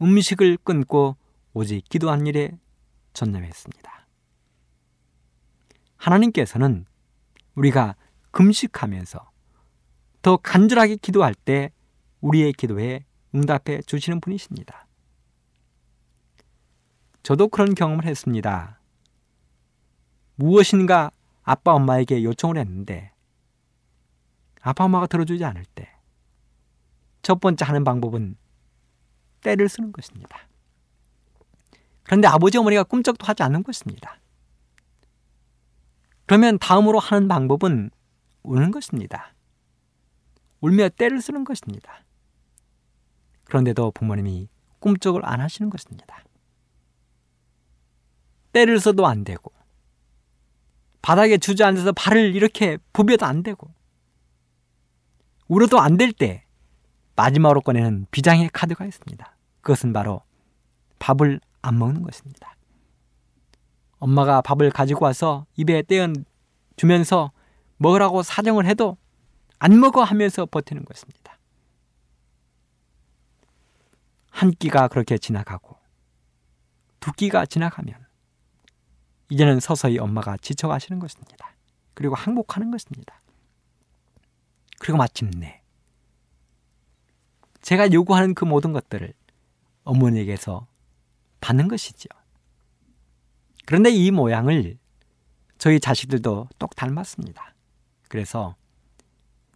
음식을 끊고 오직 기도한 일에 전념했습니다. 하나님께서는 우리가 금식하면서 더 간절하게 기도할 때 우리의 기도에 응답해 주시는 분이십니다. 저도 그런 경험을 했습니다. 무엇인가 아빠 엄마에게 요청을 했는데 아빠 엄마가 들어주지 않을 때 첫 번째 하는 방법은 때를 쓰는 것입니다. 그런데 아버지 어머니가 꿈쩍도 하지 않는 것입니다. 그러면 다음으로 하는 방법은 우는 것입니다. 울며 때를 쓰는 것입니다. 그런데도 부모님이 꿈쩍을 안 하시는 것입니다. 때를 써도 안 되고 바닥에 주저앉아서 발을 이렇게 부벼도 안 되고 울어도 안 될 때 마지막으로 꺼내는 비장의 카드가 있습니다. 그것은 바로 밥을 안 먹는 것입니다. 엄마가 밥을 가지고 와서 입에 떼어 주면서 먹으라고 사정을 해도 안 먹어 하면서 버티는 것입니다. 한 끼가 그렇게 지나가고 두 끼가 지나가면 이제는 서서히 엄마가 지쳐가시는 것입니다. 그리고 항복하는 것입니다. 그리고 마침내 제가 요구하는 그 모든 것들을 어머니에게서 받는 것이죠. 그런데 이 모양을 저희 자식들도 똑 닮았습니다. 그래서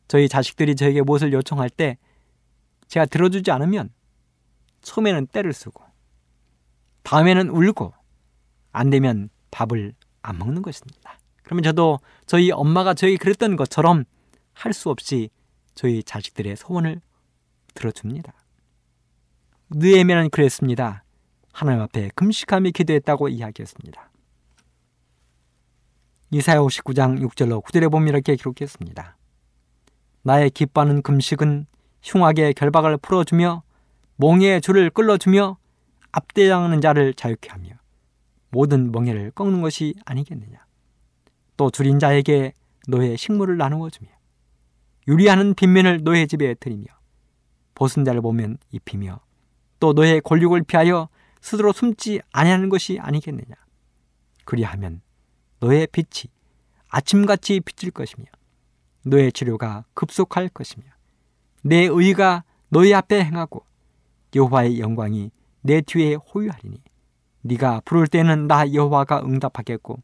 저희 자식들이 저에게 무엇을 요청할 때 제가 들어주지 않으면 처음에는 때를 쓰고 다음에는 울고 안 되면 밥을 안 먹는 것입니다. 그러면 저도 저희 엄마가 저에게 그랬던 것처럼 할 수 없이 저희 자식들의 소원을 들어줍니다. 느에미는 그랬습니다. 하나님 앞에 금식하며 기도했다고 이야기했습니다. 이사야 59장 6절로 9절에 보면 이렇게 기록했습니다. 나의 기뻐하는 금식은 흉악의 결박을 풀어주며 멍에의 줄을 끌어주며 앞대장하는 자를 자유케 하며 모든 멍에를 꺾는 것이 아니겠느냐. 또 줄인 자에게 노예 식물을 나누어 주며 유리하는 빈면을 노예 집에 드리며 벗은 자를 보면 입히며 또 너의 권력을 피하여 스스로 숨지 아니하는 것이 아니겠느냐. 그리하면 너의 빛이 아침같이 비칠 것이며 너의 치료가 급속할 것이며 내 의가 너희 앞에 행하고 여호와의 영광이 내 뒤에 호유하리니 네가 부를 때는 나 여호와가 응답하겠고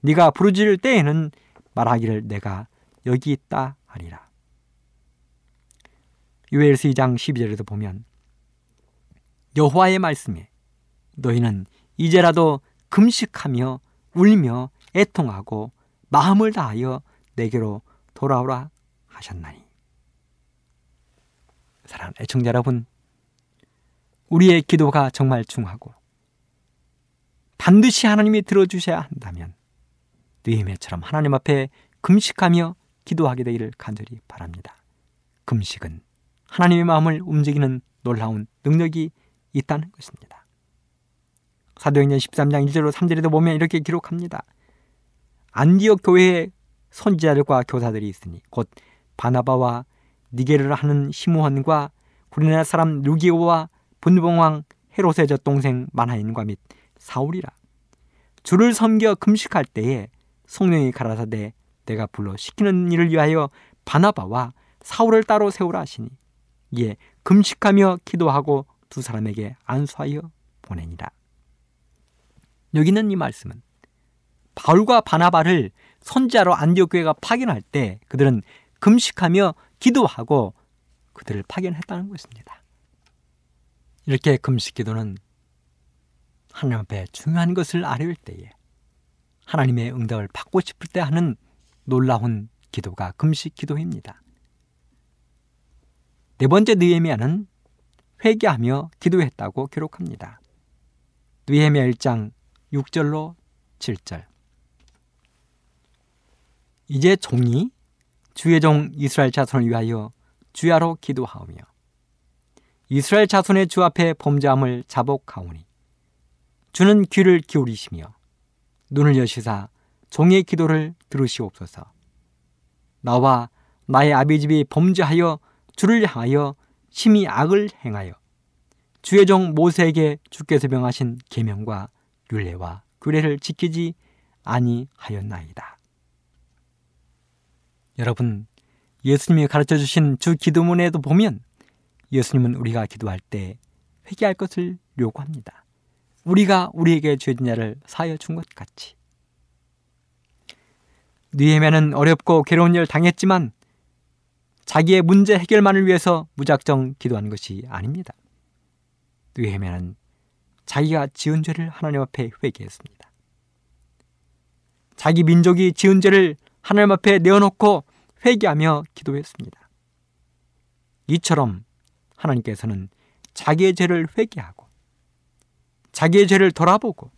네가 부르질 때에는 말하기를 내가 여기 있다 하리라. 유엘스 2장 12절에도 보면 여호와의 말씀에 너희는 이제라도 금식하며 울며 애통하고 마음을 다하여 내게로 돌아오라 하셨나니. 사랑하는 애청자 여러분, 우리의 기도가 정말 중하고 반드시 하나님이 들어주셔야 한다면 느헤미처럼 하나님 앞에 금식하며 기도하게 되기를 간절히 바랍니다. 금식은 하나님의 마음을 움직이는 놀라운 능력이 있다는 것입니다. 사도행전 13장 1절로 3절에도 보면 이렇게 기록합니다. 안디옥 교회에 선지자들과 교사들이 있으니 곧 바나바와 니게르를 하는 시므원과 구리나 사람 루기오와 분봉왕 헤롯의 젖동생 마나인과 및 사울이라. 주를 섬겨 금식할 때에 성령이 가라사대 내가 불러 시키는 일을 위하여 바나바와 사울을 따로 세우라 하시니 이에 금식하며 기도하고 두 사람에게 안수하여 보내니라. 여기 있는 이 말씀은 바울과 바나바를 선자로 안디옥 교회가 파견할 때 그들은 금식하며 기도하고 그들을 파견했다는 것입니다. 이렇게 금식 기도는 하나님 앞에 중요한 것을 아뢰올 때에 하나님의 응답을 받고 싶을 때 하는 놀라운 기도가 금식 기도입니다. 네 번째 느헤미야는 회개하며 기도했다고 기록합니다. 느헤미야 1장 6절로 7절 이제 종이 주의 종 이스라엘 자손을 위하여 주야로 기도하오며 이스라엘 자손의 주 앞에 범죄함을 자복하오니 주는 귀를 기울이시며 눈을 여시사 종의 기도를 들으시옵소서. 나와 나의 아비 집이 범죄하여 주를 향하여 심히 악을 행하여 주의 종 모세에게 주께서 명하신 계명과 율례와 규례를 지키지 아니하였나이다. 여러분, 예수님이 가르쳐 주신 주 기도문에도 보면 예수님은 우리가 기도할 때 회개할 것을 요구합니다. 우리가 우리에게 죄진 자를 사하여 준 것 같이. 느헤미야는 어렵고 괴로운 일을 당했지만 자기의 문제 해결만을 위해서 무작정 기도한 것이 아닙니다. 느헤미야는 자기가 지은 죄를 하나님 앞에 회개했습니다. 자기 민족이 지은 죄를 하나님 앞에 내어놓고 회개하며 기도했습니다. 이처럼 하나님께서는 자기의 죄를 회개하고 자기의 죄를 돌아보고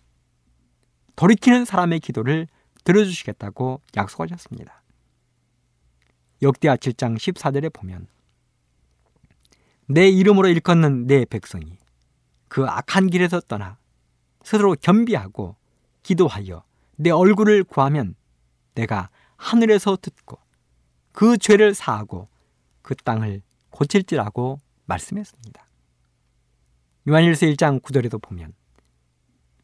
돌이키는 사람의 기도를 들어주시겠다고 약속하셨습니다. 역대하 7장 14절에 보면 내 이름으로 일컫는 내 백성이 그 악한 길에서 떠나 스스로 겸비하고 기도하여 내 얼굴을 구하면 내가 하늘에서 듣고 그 죄를 사하고 그 땅을 고칠지라고 말씀했습니다. 요한일서 1장 9절에도 보면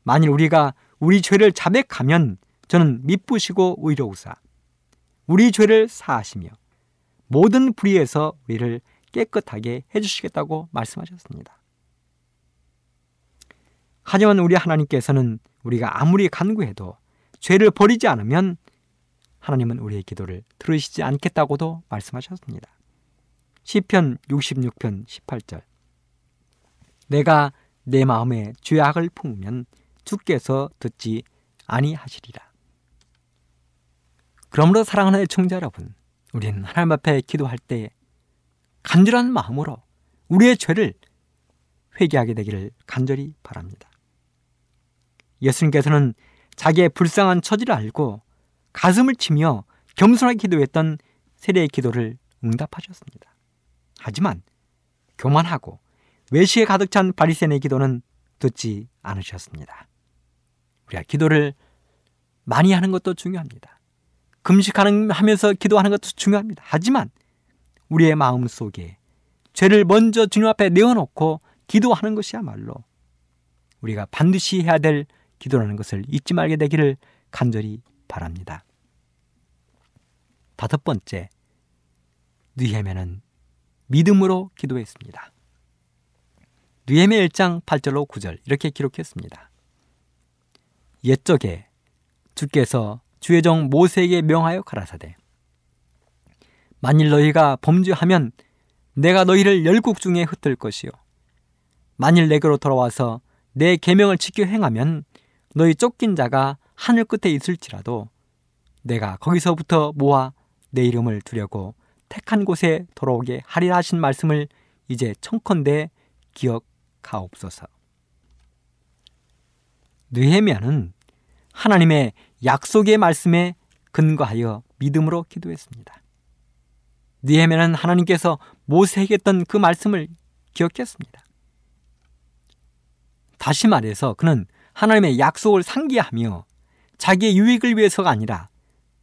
만일 우리가 우리 죄를 자백하면 저는 미쁘시고 의로우사 우리 죄를 사하시며 모든 불의에서 우리를 깨끗하게 해주시겠다고 말씀하셨습니다. 하지만 우리 하나님께서는 우리가 아무리 간구해도 죄를 버리지 않으면 하나님은 우리의 기도를 들으시지 않겠다고도 말씀하셨습니다. 시편 66편 18절 내가 내 마음에 죄악을 품으면 주께서 듣지 아니하시리라. 그러므로 사랑하는 애청자 여러분, 우리는 하나님 앞에 기도할 때 간절한 마음으로 우리의 죄를 회개하게 되기를 간절히 바랍니다. 예수님께서는 자기의 불쌍한 처지를 알고 가슴을 치며 겸손하게 기도했던 세례의 기도를 응답하셨습니다. 하지만 교만하고 외식에 가득 찬 바리새인의 기도는 듣지 않으셨습니다. 우리가 기도를 많이 하는 것도 중요합니다. 금식하는 하면서 기도하는 것도 중요합니다. 하지만 우리의 마음 속에 죄를 먼저 주님 앞에 내어놓고 기도하는 것이야말로 우리가 반드시 해야 될 기도라는 것을 잊지 말게 되기를 간절히 바랍니다. 다섯 번째, 느헤메는 믿음으로 기도했습니다. 느헤메 1장 8절로 9절 이렇게 기록했습니다. 옛적에 주께서 주의 종 모세에게 명하여 가라사대 만일 너희가 범죄하면 내가 너희를 열국 중에 흩을 것이요 만일 내게로 돌아와서 내 계명을 지켜 행하면 너희 쫓긴 자가 하늘 끝에 있을지라도 내가 거기서부터 모아 내 이름을 두려고 택한 곳에 돌아오게 하리라 하신 말씀을 이제 청컨대 기억하옵소서. 느헤미야는 하나님의 약속의 말씀에 근거하여 믿음으로 기도했습니다. 느헤미야는 하나님께서 모세에게 했던 그 말씀을 기억했습니다. 다시 말해서 그는 하나님의 약속을 상기하며 자기의 유익을 위해서가 아니라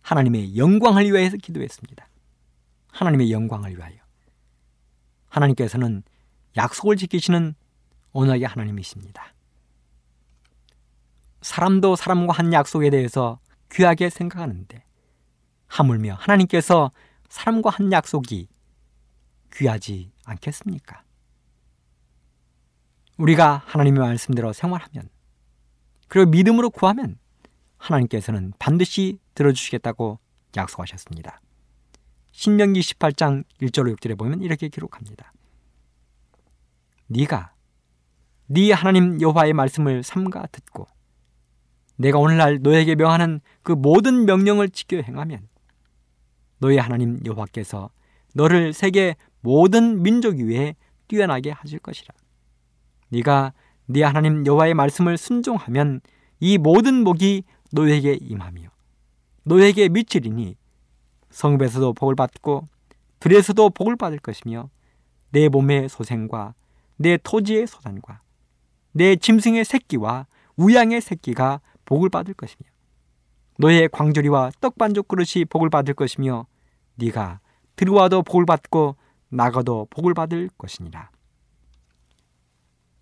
하나님의 영광을 위하여서 기도했습니다. 하나님의 영광을 위하여. 하나님께서는 약속을 지키시는 언약의 하나님이십니다. 사람도 사람과 한 약속에 대해서 귀하게 생각하는데 하물며 하나님께서 사람과 한 약속이 귀하지 않겠습니까? 우리가 하나님의 말씀대로 생활하면 그리고 믿음으로 구하면 하나님께서는 반드시 들어주시겠다고 약속하셨습니다. 신명기 18장 1절로 6절에 보면 이렇게 기록합니다. 네가 네 하나님 여호와의 말씀을 삼가 듣고 내가 오늘날 너에게 명하는 그 모든 명령을 지켜 행하면 너희 하나님 여호와께서 너를 세계 모든 민족 위에 뛰어나게 하실 것이라. 네가 네 하나님 여호와의 말씀을 순종하면 이 모든 복이 너에게 임하며 너에게 미치리니 성읍에서도 복을 받고 들에서도 복을 받을 것이며 내 몸의 소생과 내 토지의 소산과 내 짐승의 새끼와 우양의 새끼가 복을 받을 것이며 너의 광주리와 떡 반죽 그릇이 복을 받을 것이며 네가 들어와도 복을 받고 나가도 복을 받을 것이니라.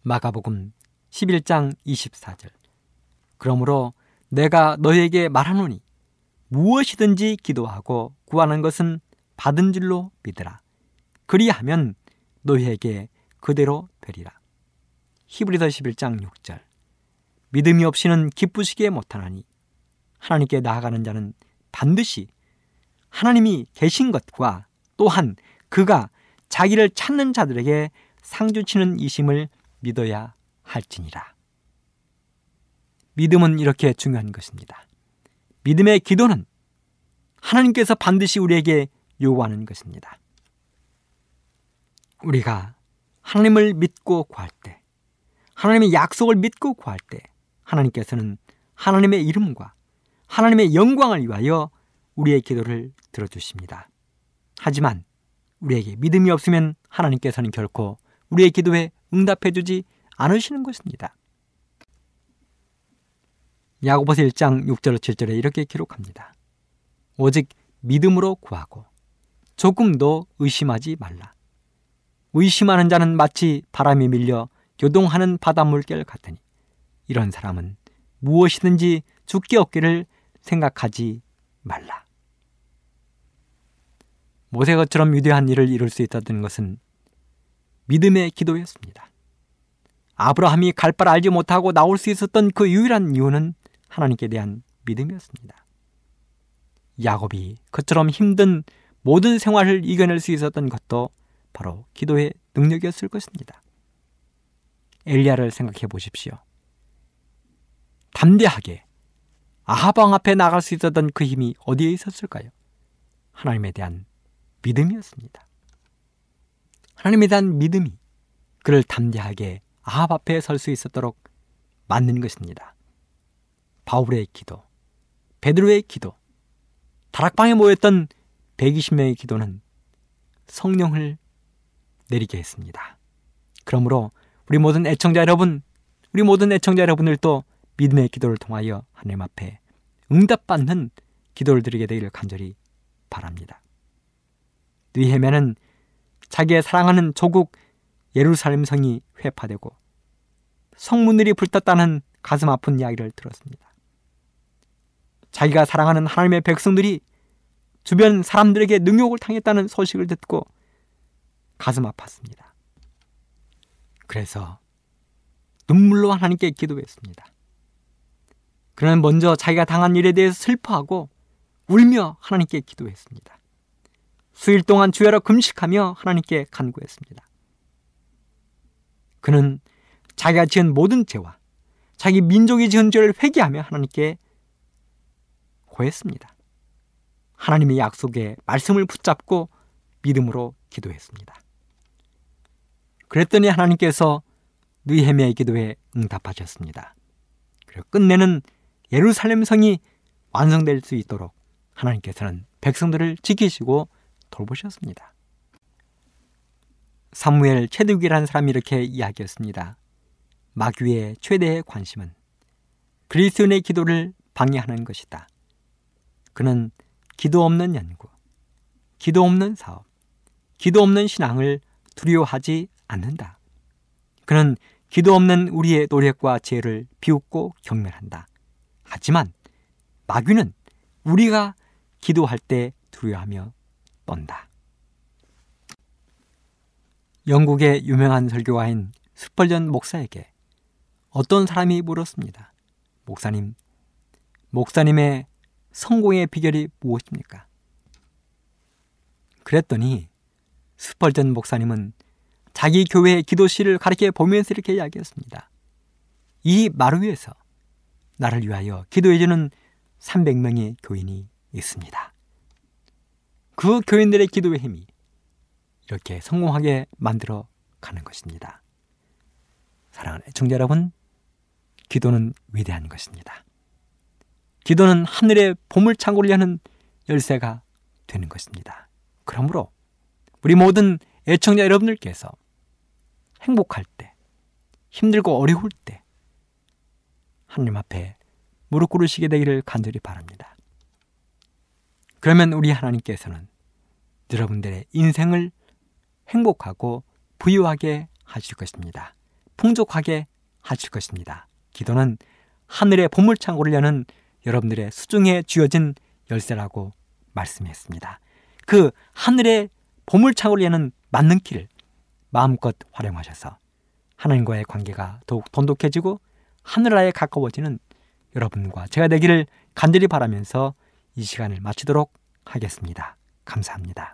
마가복음 11장 24절 그러므로 내가 너에게 말하노니 무엇이든지 기도하고 구하는 것은 받은 줄로 믿으라. 그리하면 너희에게 그대로 되리라. 히브리서 11장 6절 믿음이 없이는 기쁘시게 못하나니 하나님께 나아가는 자는 반드시 하나님이 계신 것과 또한 그가 자기를 찾는 자들에게 상주치는 이심을 믿어야 할지니라. 믿음은 이렇게 중요한 것입니다. 믿음의 기도는 하나님께서 반드시 우리에게 요구하는 것입니다. 우리가 하나님을 믿고 구할 때, 하나님의 약속을 믿고 구할 때, 하나님께서는 하나님의 이름과 하나님의 영광을 위하여 우리의 기도를 들어주십니다. 하지만 우리에게 믿음이 없으면 하나님께서는 결코 우리의 기도에 응답해 주지 않으시는 것입니다. 야고보서 1장 6절 7절에 이렇게 기록합니다. 오직 믿음으로 구하고 조금도 의심하지 말라. 의심하는 자는 마치 바람에 밀려 요동하는 바닷물결 같으니 이런 사람은 무엇이든지 죽게 없기를 생각하지 말라. 모세가처럼 위대한 일을 이룰 수 있었던 것은 믿음의 기도였습니다. 아브라함이 갈 바를 알지 못하고 나올 수 있었던 그 유일한 이유는 하나님께 대한 믿음이었습니다. 야곱이 그처럼 힘든 모든 생활을 이겨낼 수 있었던 것도 바로 기도의 능력이었을 것입니다. 엘리야를 생각해 보십시오. 담대하게 아하방 앞에 나갈 수 있었던 그 힘이 어디에 있었을까요? 하나님에 대한 믿음이었습니다. 하나님에 대한 믿음이 그를 담대하게 아합 앞에 설 수 있었도록 만든 것입니다. 바울의 기도, 베드로의 기도, 다락방에 모였던 120명의 기도는 성령을 내리게 했습니다. 그러므로 우리 모든 애청자 여러분, 우리 모든 애청자 여러분들도 믿음의 기도를 통하여 하나님 앞에 응답받는 기도를 드리게 되기를 간절히 바랍니다. 느헤면은 자기의 사랑하는 조국 예루살렘 성이 회파되고 성문들이 불탔다는 가슴 아픈 이야기를 들었습니다. 자기가 사랑하는 하나님의 백성들이 주변 사람들에게 능욕을 당했다는 소식을 듣고 가슴 아팠습니다. 그래서 눈물로 하나님께 기도했습니다. 그는 먼저 자기가 당한 일에 대해서 슬퍼하고 울며 하나님께 기도했습니다. 수일 동안 주야로 금식하며 하나님께 간구했습니다. 그는 자기가 지은 모든 죄와 자기 민족이 지은 죄를 회개하며 하나님께 고했습니다. 하나님의 약속에 말씀을 붙잡고 믿음으로 기도했습니다. 그랬더니 하나님께서 느헤미야의 기도에 응답하셨습니다. 그리고 끝내는 예루살렘 성이 완성될 수 있도록 하나님께서는 백성들을 지키시고 돌보셨습니다. 사무엘 체득이라는 사람이 이렇게 이야기했습니다. 마귀의 최대의 관심은 그리스도인의 기도를 방해하는 것이다. 그는 기도 없는 연구, 기도 없는 사업, 기도 없는 신앙을 두려워하지 않는다. 그는 기도 없는 우리의 노력과 지혜를 비웃고 경멸한다. 하지만 마귀는 우리가 기도할 때 두려워하며 떤다. 영국의 유명한 설교가인 스펄전 목사에게 어떤 사람이 물었습니다. 목사님, 목사님의 성공의 비결이 무엇입니까? 그랬더니 스펄전 목사님은 자기 교회의 기도실을 가리켜 보면서 이렇게 이야기했습니다. 이 마루에서 나를 위하여 기도해주는 300명의 교인이 있습니다. 그 교인들의 기도의 힘이 이렇게 성공하게 만들어 가는 것입니다. 사랑하는 청자 여러분, 기도는 위대한 것입니다. 기도는 하늘의 보물창고를 여는 열쇠가 되는 것입니다. 그러므로 우리 모든 애청자 여러분들께서 행복할 때, 힘들고 어려울 때 하나님 앞에 무릎 꿇으시게 되기를 간절히 바랍니다. 그러면 우리 하나님께서는 여러분들의 인생을 행복하고 부유하게 하실 것입니다. 풍족하게 하실 것입니다. 기도는 하늘의 보물창고를 여는 여러분들의 수중에 쥐어진 열쇠라고 말씀했습니다. 그 하늘의 보물창고를 여는 맞는 길을 마음껏 활용하셔서 하나님과의 관계가 더욱 돈독해지고 하늘나라에 가까워지는 여러분과 제가 되기를 간절히 바라면서 이 시간을 마치도록 하겠습니다. 감사합니다.